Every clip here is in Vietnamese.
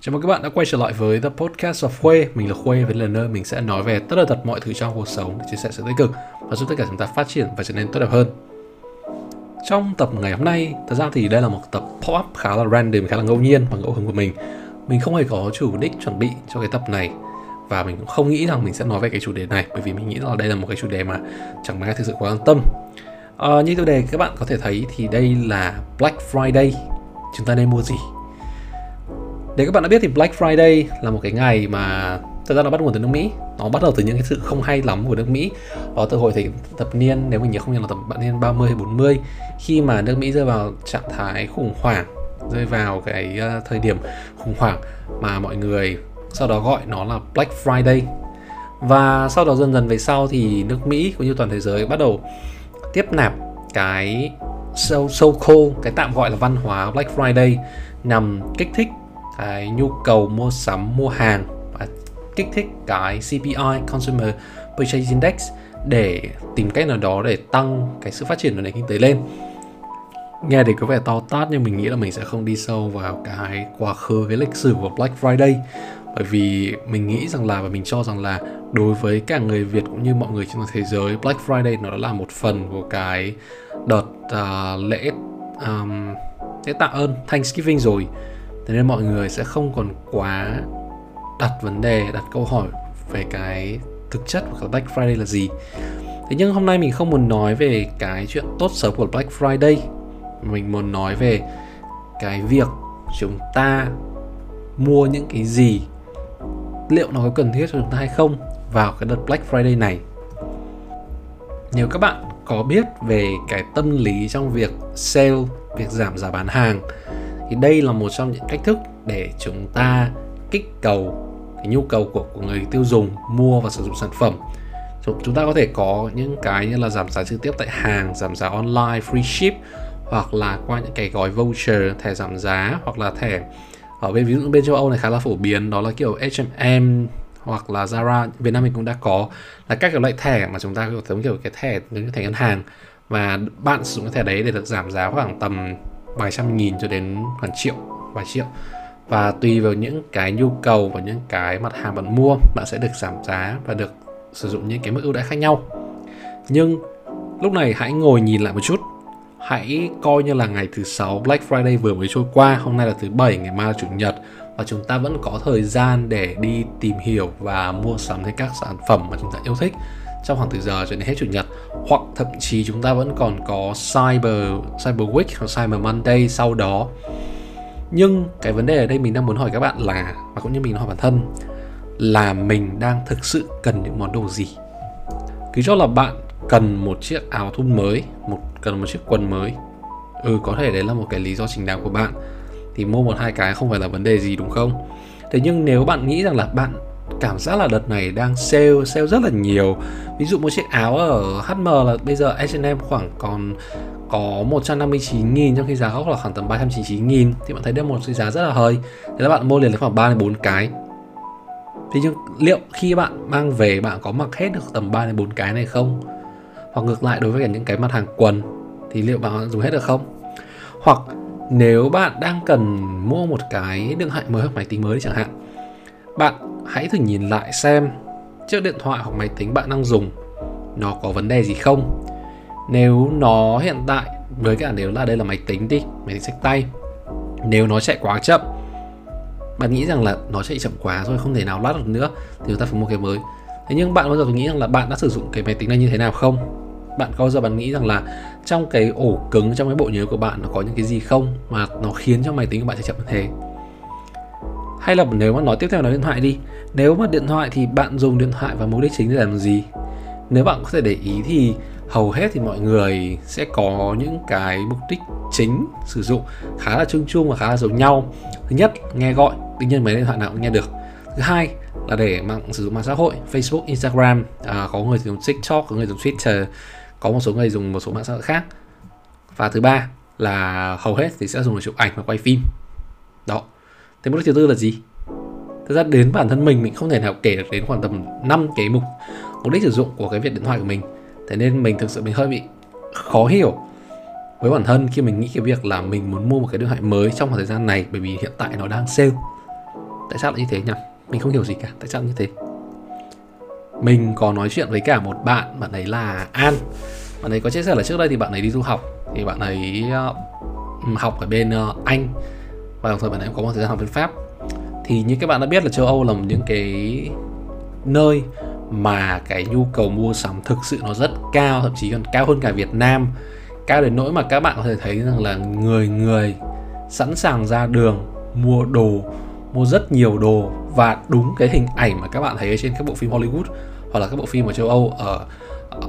Chào mừng các bạn đã quay trở lại với The Podcast of Khuê. Mình là Khuê và đây là nơi mình sẽ nói về tất cả thật mọi thứ trong cuộc sống để chia sẻ sự tích cực và giúp tất cả chúng ta phát triển và trở nên tốt đẹp hơn. Trong tập ngày hôm nay, thật ra thì đây là một tập pop-up khá là random, khá là ngẫu nhiên và ngẫu hứng của mình. Mình không hề có chủ đích chuẩn bị cho cái tập này và mình cũng không nghĩ rằng mình sẽ nói về cái chủ đề này bởi vì mình nghĩ rằng đây là một cái chủ đề mà chẳng mấy ai thực sự quan tâm. À, như tiêu đề các bạn có thể thấy thì đây là Black Friday. Chúng ta nên mua gì? Để các bạn đã biết thì Black Friday là một cái ngày mà thật ra nó bắt nguồn từ nước Mỹ. Nó bắt đầu từ những cái sự không hay lắm của nước Mỹ. Đó từ hồi thì thập niên nếu mình nhớ không nhầm là thập niên 30 40 khi mà nước Mỹ rơi vào trạng thái khủng hoảng rơi vào cái ờ, thời điểm khủng hoảng mà mọi người sau đó gọi nó là Black Friday. Và sau đó dần dần về sau thì nước Mỹ cũng như toàn thế giới bắt đầu tiếp nạp cái so, so called cái tạm gọi là văn hóa Black Friday nhằm kích thích cái nhu cầu mua sắm mua hàng và kích thích cái CPI Consumer Purchase Index để tìm cách nào đó để tăng cái sự phát triển của nền kinh tế lên. Nghe thì có vẻ to tát nhưng mình nghĩ là mình sẽ không đi sâu vào cái quá khứ cái lịch sử của Black Friday. Bởi vì mình nghĩ rằng là và mình cho rằng là đối với cả người Việt cũng như mọi người trên thế giới Black Friday nó đã là một phần của cái đợt uh, lễ um, lễ tạ ơn Thanksgiving rồi thế nên mọi người sẽ không còn quá đặt vấn đề, đặt câu hỏi về cái thực chất của Black Friday là gì. Thế nhưng hôm nay mình không muốn nói về cái chuyện tốt xấu của Black Friday. Mình muốn nói về cái việc chúng ta mua những cái gì, liệu nó có cần thiết cho chúng ta hay không vào cái đợt Black Friday này. Nếu các bạn có biết về cái tâm lý trong việc sale, việc giảm giá bán hàng thì đây là một trong những cách thức để chúng ta kích cầu cái nhu cầu của, của người tiêu dùng mua và sử dụng sản phẩm. Chúng ta có thể có những cái như là giảm giá trực tiếp tại hàng giảm giá online free ship hoặc là qua những cái gói voucher thẻ giảm giá hoặc là thẻ ở bên ví dụ bên châu Âu này khá là phổ biến đó là kiểu H&M hoặc là Zara Việt Nam mình cũng đã có. Là các cái loại thẻ mà chúng ta có giống kiểu cái thẻ những thẻ ngân hàng và bạn sử dụng cái thẻ đấy để được giảm giá khoảng tầm vài trăm nghìn cho đến khoảng triệu, vài triệu. Và tùy vào những cái nhu cầu và những cái mặt hàng bạn mua, bạn sẽ được giảm giá và được sử dụng những cái mức ưu đãi khác nhau. Nhưng lúc này hãy ngồi nhìn lại một chút. Hãy coi như là ngày thứ sáu, Black Friday vừa mới trôi qua, hôm nay là thứ bảy, ngày mai là chủ nhật, và chúng ta vẫn có thời gian để đi tìm hiểu và mua sắm thêm các sản phẩm mà chúng ta yêu thích trong khoảng từ giờ cho đến hết chủ nhật, hoặc thậm chí chúng ta vẫn còn có Cyber Cyber Week hoặc Cyber Monday sau đó. Nhưng cái vấn đề ở đây mình đang muốn hỏi các bạn là, và cũng như mình hỏi bản thân, là mình đang thực sự cần những món đồ gì? Cứ cho là bạn cần một chiếc áo thun mới, một, cần một chiếc quần mới. Ừ có thể đấy là một cái lý do chính đáng của bạn. Thì mua một hai cái không phải là vấn đề gì, đúng không? Thế nhưng nếu bạn nghĩ rằng là bạn cảm giác là đợt này đang sale sale rất là nhiều. Ví dụ một chiếc áo ở HM là bây giờ H&M khoảng còn có 159 nghìn, trong khi giá gốc là khoảng tầm 399 nghìn. Thì bạn thấy đây một cái giá rất là hơi. Thế là bạn mua liền được khoảng 3 đến 4 cái. Thế nhưng liệu khi bạn mang về, bạn có mặc hết được tầm 3 đến 4 cái này không? Hoặc ngược lại, đối với cả những cái mặt hàng quần, thì liệu bạn dùng hết được không? Hoặc nếu bạn đang cần mua một cái điện thoại mới hoặc máy tính mới chẳng hạn, bạn hãy thử nhìn lại xem chiếc điện thoại hoặc máy tính bạn đang dùng, nó có vấn đề gì không? Nếu nó hiện tại, với cả nếu là đây là máy tính đi, máy tính sách tay, nếu nó chạy quá chậm, bạn nghĩ rằng là nó chạy chậm quá rồi, không thể nào lát được nữa thì chúng ta phải mua cái mới. Thế nhưng bạn bao giờ nghĩ rằng là bạn đã sử dụng cái máy tính này như thế nào không? Bạn có bao giờ bạn nghĩ rằng là trong cái ổ cứng, trong cái bộ nhớ của bạn nó có những cái gì không mà nó khiến cho máy tính của bạn chạy chậm như thế? Hay là nếu mà nói tiếp theo là điện thoại đi. Nếu mà điện thoại thì bạn dùng điện thoại và mục đích chính để làm gì? Nếu bạn có thể để ý thì hầu hết thì mọi người sẽ có những cái mục đích chính sử dụng khá là chung chung và khá là giống nhau. Thứ nhất nghe gọi đương nhiên mấy điện thoại nào cũng nghe được. Thứ hai là để mạng sử dụng mạng xã hội Facebook, Instagram. À, có người dùng TikTok, có người dùng Twitter có một số người dùng một số mạng xã hội khác. Và thứ ba là hầu hết thì sẽ dùng để chụp ảnh và quay phim thế mục đích thứ tư là gì? Thực ra đến bản thân mình mình không thể nào kể được đến khoảng tầm 5 cái mục mục đích sử dụng của cái việc điện thoại của mình. Thế nên mình thực sự mình hơi bị khó hiểu với bản thân khi mình nghĩ cái việc là mình muốn mua một cái điện thoại mới trong khoảng thời gian này bởi vì hiện tại nó đang sale. Tại sao lại như thế nhỉ? Mình không hiểu gì cả tại sao như thế? Mình có nói chuyện với cả một bạn bạn ấy là an. Bạn ấy có chia sẻ là trước đây thì bạn ấy đi du học thì bạn ấy uh, học ở bên uh, anh và đồng thời bạn ấy cũng có một thời gian học bên pháp. Thì như các bạn đã biết là châu âu là một những cái nơi mà cái nhu cầu mua sắm thực sự nó rất cao, thậm chí còn cao hơn cả Việt Nam. Cao đến nỗi mà các bạn có thể thấy rằng là người người sẵn sàng ra đường mua đồ, mua rất nhiều đồ. Và đúng cái hình ảnh mà các bạn thấy ở trên các bộ phim Hollywood hoặc là các bộ phim ở châu Âu ở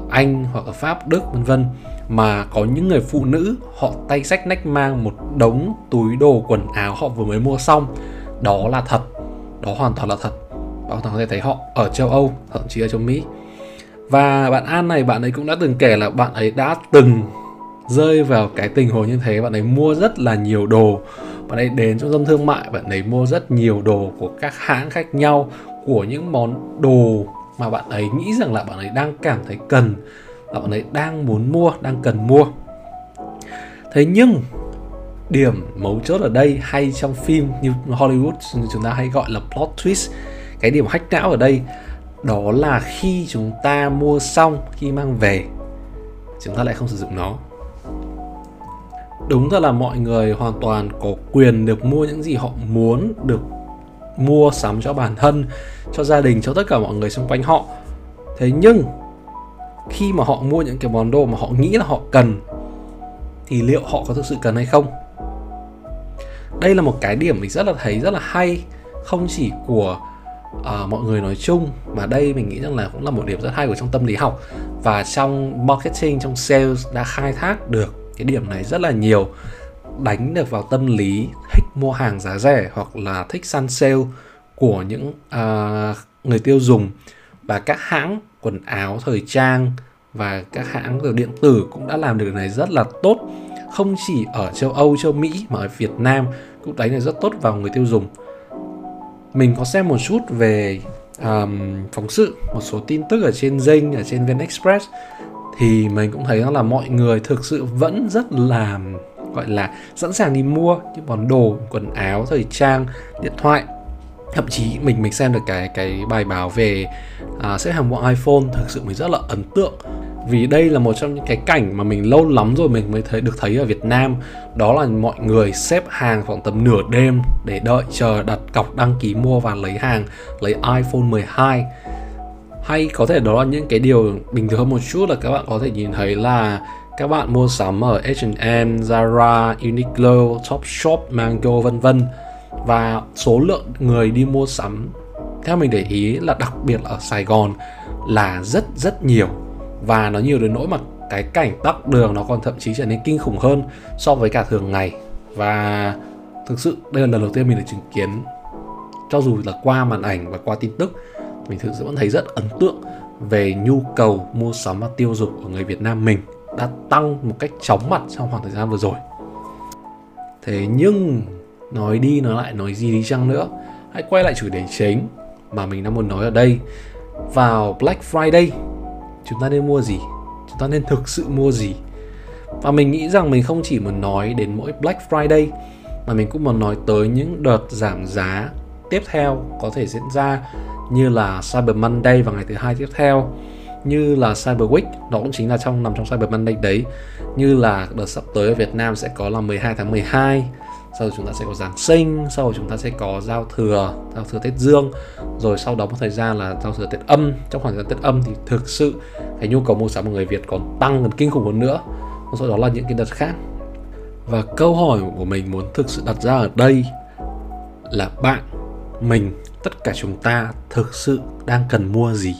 anh hoặc ở Pháp, Đức vân vân mà có những người phụ nữ họ tay sách nách mang một đống túi đồ quần áo họ vừa mới mua xong. Đó là thật. Đó hoàn toàn là thật. Bạn có thể thấy họ ở châu Âu thậm chí ở châu Mỹ. Và bạn An này bạn ấy cũng đã từng kể là bạn ấy đã từng rơi vào cái tình huống như thế. Bạn ấy mua rất là nhiều đồ. Bạn ấy đến trung tâm thương mại bạn ấy mua rất nhiều đồ của các hãng khác nhau của những món đồ mà bạn ấy nghĩ rằng là bạn ấy đang cảm thấy cần, là bạn ấy đang muốn mua, đang cần mua. Thế nhưng, điểm mấu chốt ở đây hay trong phim như Hollywood chúng ta hay gọi là plot twist, cái điểm hack não ở đây, đó là khi chúng ta mua xong, khi mang về, chúng ta lại không sử dụng nó. Đúng thật là mọi người hoàn toàn có quyền được mua những gì họ muốn, được mua sắm cho bản thân cho gia đình cho tất cả mọi người xung quanh họ. Thế nhưng khi mà họ mua những cái món đồ mà họ nghĩ là họ cần thì liệu họ có thực sự cần hay không? Đây là một cái điểm mình rất là thấy rất là hay không chỉ của uh, mọi người nói chung mà đây mình nghĩ rằng là cũng là một điểm rất hay của trong tâm lý học và trong marketing trong sales đã khai thác được cái điểm này rất là nhiều đánh được vào tâm lý mua hàng giá rẻ hoặc là thích săn sale của những uh, người tiêu dùng. Và các hãng quần áo thời trang và các hãng rồi điện tử cũng đã làm được điều này rất là tốt. Không chỉ ở châu Âu, châu Mỹ mà ở Việt Nam cũng đánh này rất tốt vào người tiêu dùng. Mình có xem một chút về um, phóng sự một số tin tức ở trên Zing ở trên VN Express. Thì mình cũng thấy là mọi người thực sự vẫn rất là gọi là sẵn sàng đi mua những món đồ quần áo thời trang điện thoại. Thậm chí mình mình xem được cái cái bài báo về uh, xếp hàng mua iPhone thực sự mình rất là ấn tượng. Vì đây là một trong những cái cảnh mà mình lâu lắm rồi mình mới thấy được thấy ở Việt Nam. Đó là mọi người xếp hàng khoảng tầm nửa đêm để đợi chờ đặt cọc đăng ký mua và lấy hàng lấy iPhone 12 hay có thể đó là những cái điều bình thường một chút là các bạn có thể nhìn thấy là các bạn mua sắm ở H&M, Zara, Uniqlo, Topshop, Mango vân vân. Và số lượng người đi mua sắm theo mình để ý là đặc biệt ở Sài Gòn là rất rất nhiều. Và nó nhiều đến nỗi mà cái cảnh tắc đường nó còn thậm chí trở nên kinh khủng hơn so với cả thường ngày. Và thực sự đây là lần đầu tiên mình được chứng kiến. Cho dù là qua màn ảnh và qua tin tức mình thực sự vẫn thấy rất ấn tượng về nhu cầu mua sắm và tiêu dùng của người Việt Nam mình đã tăng một cách chóng mặt trong khoảng thời gian vừa rồi. Thế nhưng, nói đi nói lại, nói gì đi chăng nữa, hãy quay lại chủ đề chính mà mình đang muốn nói ở đây. Vào Black Friday, chúng ta nên mua gì? Chúng ta nên thực sự mua gì? Và mình nghĩ rằng mình không chỉ muốn nói đến mỗi Black Friday, mà mình cũng muốn nói tới những đợt giảm giá tiếp theo có thể diễn ra như là Cyber Monday vào ngày thứ hai tiếp theo như là Cyber Week, nó cũng chính là trong, nằm trong Cyber Monday đấy. Như là đợt sắp tới ở Việt Nam sẽ có là 12 tháng 12 sau rồi chúng ta sẽ có Giáng sinh, sau rồi chúng ta sẽ có giao thừa giao thừa Tết Dương. Rồi sau đó một thời gian là giao thừa Tết âm. Trong khoảng thời gian Tết âm thì thực sự cái nhu cầu mua sắm của người Việt còn tăng gần kinh khủng hơn nữa. Sau đó là những cái đợt khác. Và câu hỏi của mình muốn thực sự đặt ra ở đây là bạn, mình, tất cả chúng ta thực sự đang cần mua gì?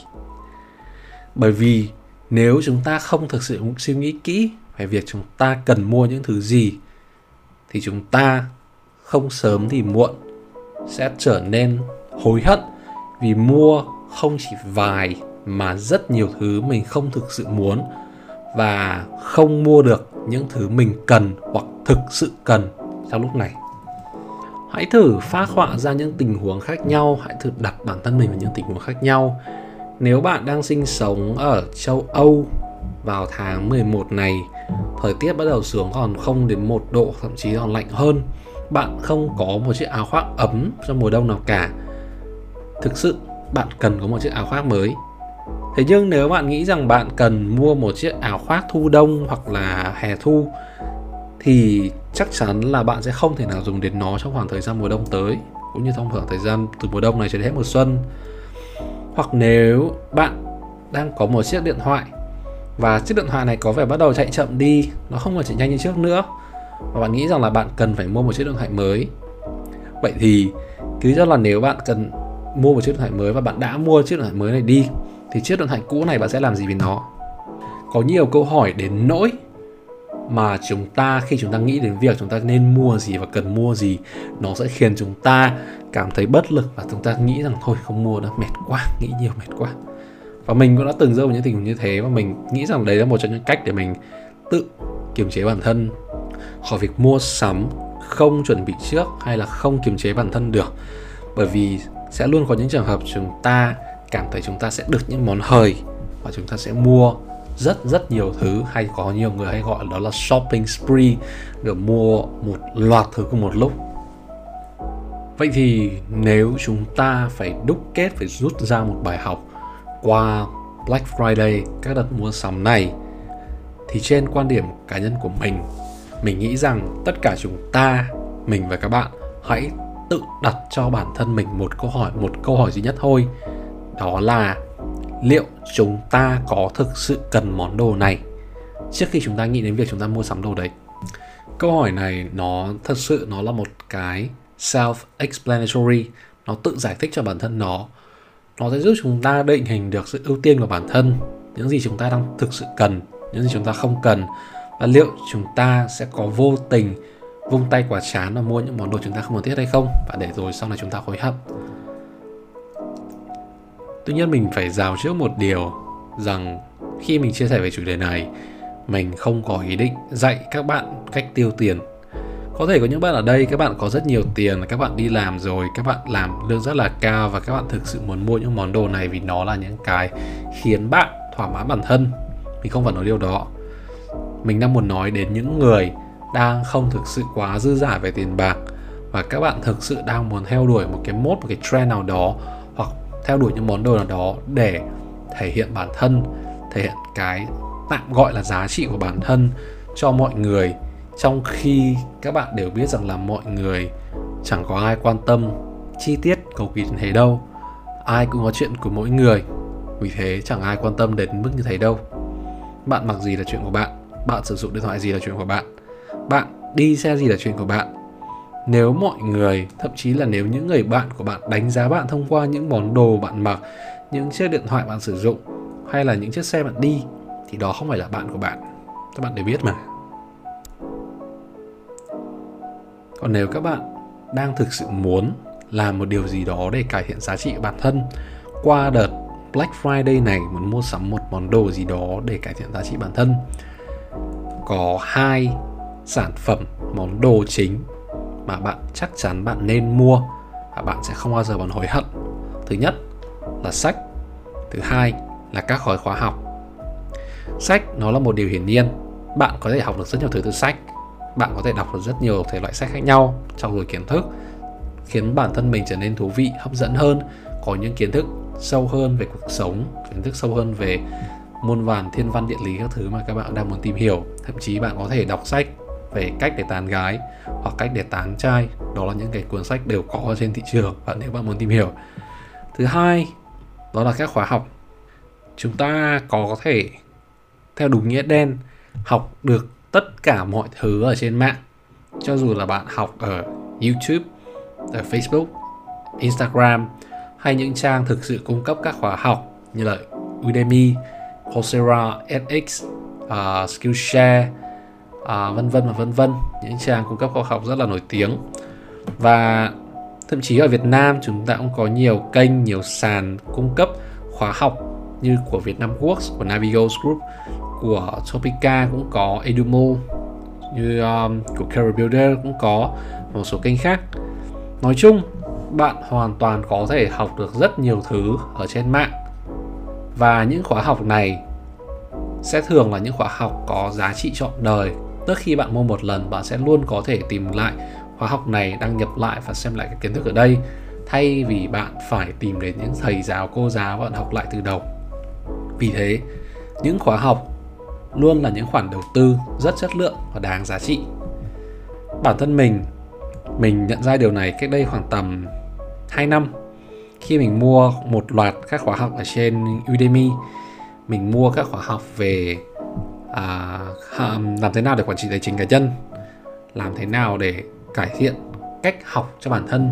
Bởi vì nếu chúng ta không thực sự suy nghĩ kỹ về việc chúng ta cần mua những thứ gì, thì chúng ta không sớm thì muộn sẽ trở nên hối hận vì mua không chỉ vài mà rất nhiều thứ mình không thực sự muốn và không mua được những thứ mình cần hoặc thực sự cần trong lúc này. Hãy thử phát họa ra những tình huống khác nhau, hãy thử đặt bản thân mình vào những tình huống khác nhau nếu bạn đang sinh sống ở châu Âu vào tháng 11 này, thời tiết bắt đầu xuống còn 0 đến 1 độ, thậm chí còn lạnh hơn, bạn không có một chiếc áo khoác ấm trong mùa đông nào cả. Thực sự, bạn cần có một chiếc áo khoác mới. Thế nhưng nếu bạn nghĩ rằng bạn cần mua một chiếc áo khoác thu đông hoặc là hè thu, thì chắc chắn là bạn sẽ không thể nào dùng đến nó trong khoảng thời gian mùa đông tới, cũng như trong khoảng thời gian từ mùa đông này cho đến hết mùa xuân hoặc nếu bạn đang có một chiếc điện thoại và chiếc điện thoại này có vẻ bắt đầu chạy chậm đi, nó không còn chạy nhanh như trước nữa và bạn nghĩ rằng là bạn cần phải mua một chiếc điện thoại mới. Vậy thì cứ cho là nếu bạn cần mua một chiếc điện thoại mới và bạn đã mua chiếc điện thoại mới này đi, thì chiếc điện thoại cũ này bạn sẽ làm gì với nó? Có nhiều câu hỏi đến nỗi mà chúng ta, khi chúng ta nghĩ đến việc chúng ta nên mua gì và cần mua gì, nó sẽ khiến chúng ta cảm thấy bất lực và chúng ta nghĩ rằng thôi, không mua nữa, mệt quá, nghĩ nhiều, mệt quá. Và mình cũng đã từng rơi vào những tình huống như thế và mình nghĩ rằng đấy là một trong những cách để mình tự kiềm chế bản thân khỏi việc mua sắm không chuẩn bị trước hay là không kiềm chế bản thân được. Bởi vì sẽ luôn có những trường hợp chúng ta cảm thấy chúng ta sẽ được những món hời và chúng ta sẽ mua rất rất nhiều thứ hay, có nhiều người hay gọi đó là shopping spree được mua một loạt thứ cùng một lúc. Vậy thì nếu chúng ta phải đúc kết, phải rút ra một bài học qua Black Friday, các đợt mua sắm này, thì trên quan điểm cá nhân của mình mình nghĩ rằng tất cả chúng ta, mình và các bạn, hãy tự đặt cho bản thân mình một câu hỏi, một câu hỏi duy nhất thôi. Đó là liệu chúng ta có thực sự cần món đồ này? Trước khi chúng ta nghĩ đến việc chúng ta mua sắm đồ đấy, câu hỏi này nó thật sự nó là một cái self explanatory nó tự giải thích cho bản thân nó. Nó sẽ giúp chúng ta định hình được sự ưu tiên của bản thân, những gì chúng ta đang thực sự cần, những gì chúng ta không cần, và liệu chúng ta sẽ có vô tình vung tay quả chán và mua những món đồ chúng ta không cần thiết hay không? Và để rồi sau này chúng ta hối hận tuy nhiên mình phải rào trước một điều, rằng khi mình chia sẻ về chủ đề này, mình không có ý định dạy các bạn cách tiêu tiền. Có thể có những bạn ở đây, các bạn có rất nhiều tiền, các bạn đi làm rồi, các bạn làm lương rất là cao và các bạn thực sự muốn mua những món đồ này vì nó là những cái khiến bạn thỏa mãn bản thân. Mình không phải nói điều đó. Mình đang muốn nói đến những người đang không thực sự quá dư giả về tiền bạc và các bạn thực sự đang muốn theo đuổi một cái mốt, một cái trend nào đó theo đuổi những món đồ nào đó để thể hiện bản thân, thể hiện cái tạm gọi là giá trị của bản thân cho mọi người. Trong khi các bạn đều biết rằng là mọi người chẳng có ai quan tâm chi tiết cầu kỳ đến thế đâu, ai cũng có chuyện của mỗi người, vì thế chẳng ai quan tâm đến mức như thế đâu. Bạn mặc gì là chuyện của bạn bạn sử dụng điện thoại gì là chuyện của bạn bạn đi xe gì là chuyện của bạn nếu mọi người, thậm chí là nếu những người bạn của bạn đánh giá bạn thông qua những món đồ bạn mặc, những chiếc điện thoại bạn sử dụng, hay là những chiếc xe bạn đi, thì đó không phải là bạn của bạn. Các bạn đều biết mà. Còn nếu các bạn đang thực sự muốn làm một điều gì đó để cải thiện giá trị của bản thân, qua đợt Black Friday này muốn mua sắm một món đồ gì đó để cải thiện giá trị bản thân, có hai sản phẩm món đồ chính mà bạn chắc chắn bạn nên mua và bạn sẽ không bao giờ còn hối hận. Thứ nhất là sách, thứ hai là các gói khóa học. Sách nó là một điều hiển nhiên, bạn có thể học được rất nhiều thứ từ sách, bạn có thể đọc được rất nhiều thể loại sách khác nhau trong dồi kiến thức, khiến bản thân mình trở nên thú vị, hấp dẫn hơn, có những kiến thức sâu hơn về cuộc sống, kiến thức sâu hơn về muôn vàn thiên văn địa lý các thứ mà các bạn đang muốn tìm hiểu. Thậm chí bạn có thể đọc sách về cách để tán gái hoặc cách để tán trai. Đó là những cái cuốn sách đều có trên thị trường và nếu bạn muốn tìm hiểu. Thứ hai đó là các khóa học. Chúng ta có thể theo đúng nghĩa đen học được tất cả mọi thứ ở trên mạng. Cho dù là bạn học ở youtube ở facebook instagram hay những trang thực sự cung cấp các khóa học như là udemy coursera edx uh, à, skillshare À, vân vân và vân vân. Những trang cung cấp khóa học rất là nổi tiếng. Và thậm chí ở Việt Nam chúng ta cũng có nhiều kênh nhiều sàn cung cấp khóa học như của Vietnam Works của Navigos Group của Topica cũng có Edumo như um, của Career Builder cũng có một số kênh khác. Nói chung bạn hoàn toàn có thể học được rất nhiều thứ ở trên mạng. Và những khóa học này sẽ thường là những khóa học có giá trị trọn đời tức khi bạn mua một lần, bạn sẽ luôn có thể tìm lại khóa học này, đăng nhập lại và xem lại cái kiến thức ở đây, thay vì bạn phải tìm đến những thầy giáo, cô giáo và học lại từ đầu. Vì thế, những khóa học luôn là những khoản đầu tư rất chất lượng và đáng giá trị. Bản thân mình mình nhận ra điều này cách đây khoảng tầm 2 năm. Khi mình mua một loạt các khóa học ở trên Udemy, mình mua các khóa học về à, làm thế nào để quản trị tài chính cá nhân? Làm thế nào để cải thiện cách học cho bản thân?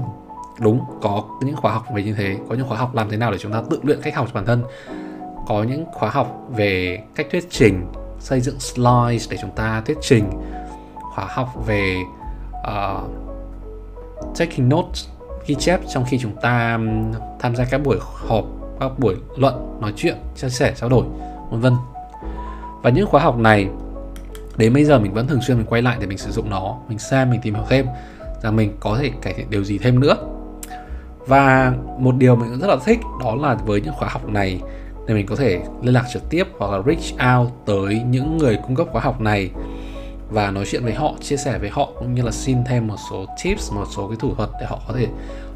Đúng có những khóa học về như thế. Có những khóa học làm thế nào để chúng ta tự luyện cách học cho bản thân? Có những khóa học về cách thuyết trình xây dựng slides để chúng ta thuyết trình. Khóa học về uh, taking notes ghi chép trong khi chúng ta tham gia các buổi họp các buổi luận nói chuyện chia sẻ trao đổi vân vân và những khóa học này đến bây giờ mình vẫn thường xuyên mình quay lại để mình sử dụng nó mình xem mình tìm hiểu thêm rằng mình có thể cải thiện điều gì thêm nữa và một điều mình cũng rất là thích đó là với những khóa học này thì mình có thể liên lạc trực tiếp hoặc là reach out tới những người cung cấp khóa học này và nói chuyện với họ, chia sẻ với họ cũng như là xin thêm một số tips, một số cái thủ thuật để họ có thể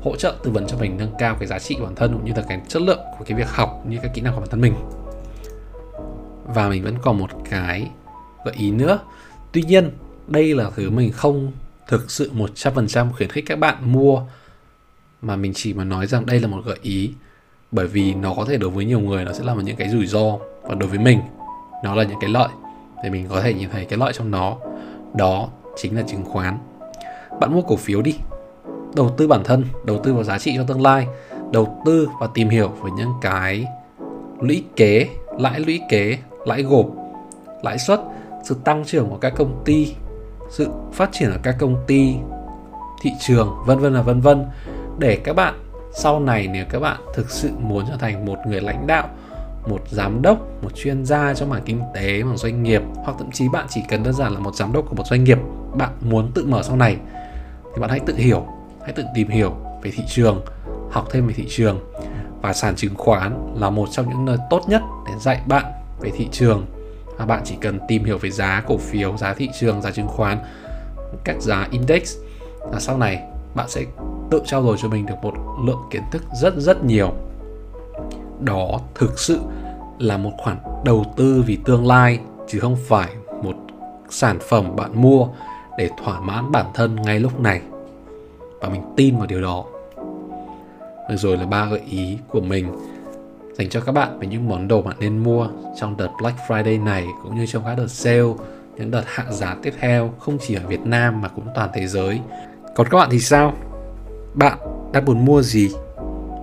hỗ trợ tư vấn cho mình nâng cao cái giá trị bản thân cũng như là cái chất lượng của cái việc học như các kỹ năng của bản thân mình. Và mình vẫn còn một cái gợi ý nữa. Tuy nhiên, đây là thứ mình không thực sự 100% khuyến khích các bạn mua mà mình chỉ mà nói rằng đây là một gợi ý bởi vì nó có thể đối với nhiều người nó sẽ là một những cái rủi ro. Và đối với mình nó là những cái lợi để mình có thể nhìn thấy cái lợi trong nó. Đó chính là chứng khoán. Bạn mua cổ phiếu đi. Đầu tư bản thân đầu tư vào giá trị cho tương lai đầu tư và tìm hiểu về những cái lũy kế lãi lũy kế lãi gộp, lãi suất, sự tăng trưởng của các công ty, sự phát triển của các công ty, thị trường, vân vân là vân vân. Để các bạn sau này nếu các bạn thực sự muốn trở thành một người lãnh đạo, một giám đốc, một chuyên gia trong mảng kinh tế mảng doanh nghiệp, hoặc thậm chí bạn chỉ cần đơn giản là một giám đốc của một doanh nghiệp bạn muốn tự mở sau này, thì bạn hãy tự hiểu, hãy tự tìm hiểu về thị trường, học thêm về thị trường. Và sàn chứng khoán là một trong những nơi tốt nhất để dạy bạn về thị trường. Và bạn chỉ cần tìm hiểu về giá cổ phiếu, giá thị trường, giá chứng khoán các giá index. Và sau này bạn sẽ tự trao dồi cho mình được một lượng kiến thức rất rất nhiều. Đó thực sự là một khoản đầu tư vì tương lai, chứ không phải một sản phẩm bạn mua để thỏa mãn bản thân ngay lúc này. Và mình tin vào điều đó. Rồi là ba gợi ý của mình dành cho các bạn về những món đồ bạn nên mua trong đợt Black Friday này, cũng như trong các đợt sale, những đợt hạ giá tiếp theo, không chỉ ở Việt Nam mà cũng toàn thế giới. Còn các bạn thì sao? Bạn đang muốn mua gì?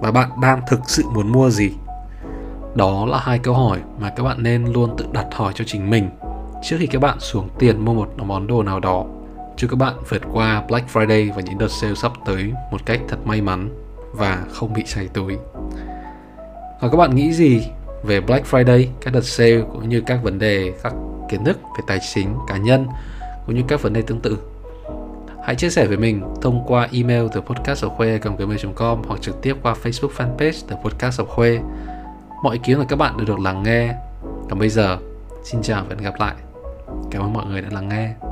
Và bạn đang thực sự muốn mua gì? Đó là hai câu hỏi mà các bạn nên luôn tự đặt hỏi cho chính mình trước khi các bạn xuống tiền mua một món đồ nào đó. Chúc các bạn vượt qua Black Friday và những đợt sale sắp tới một cách thật may mắn và không bị cháy túi. Và các bạn nghĩ gì về Black Friday, các đợt sale cũng như các vấn đề, các kiến thức về tài chính cá nhân cũng như các vấn đề tương tự Hãy chia sẻ với mình thông qua email từ podcast ở khuê com hoặc trực tiếp qua Facebook fanpage từ podcast ở khuê. Mọi ý kiến của các bạn đều được lắng nghe. Còn bây giờ, xin chào và hẹn gặp lại. Cảm ơn mọi người đã lắng nghe.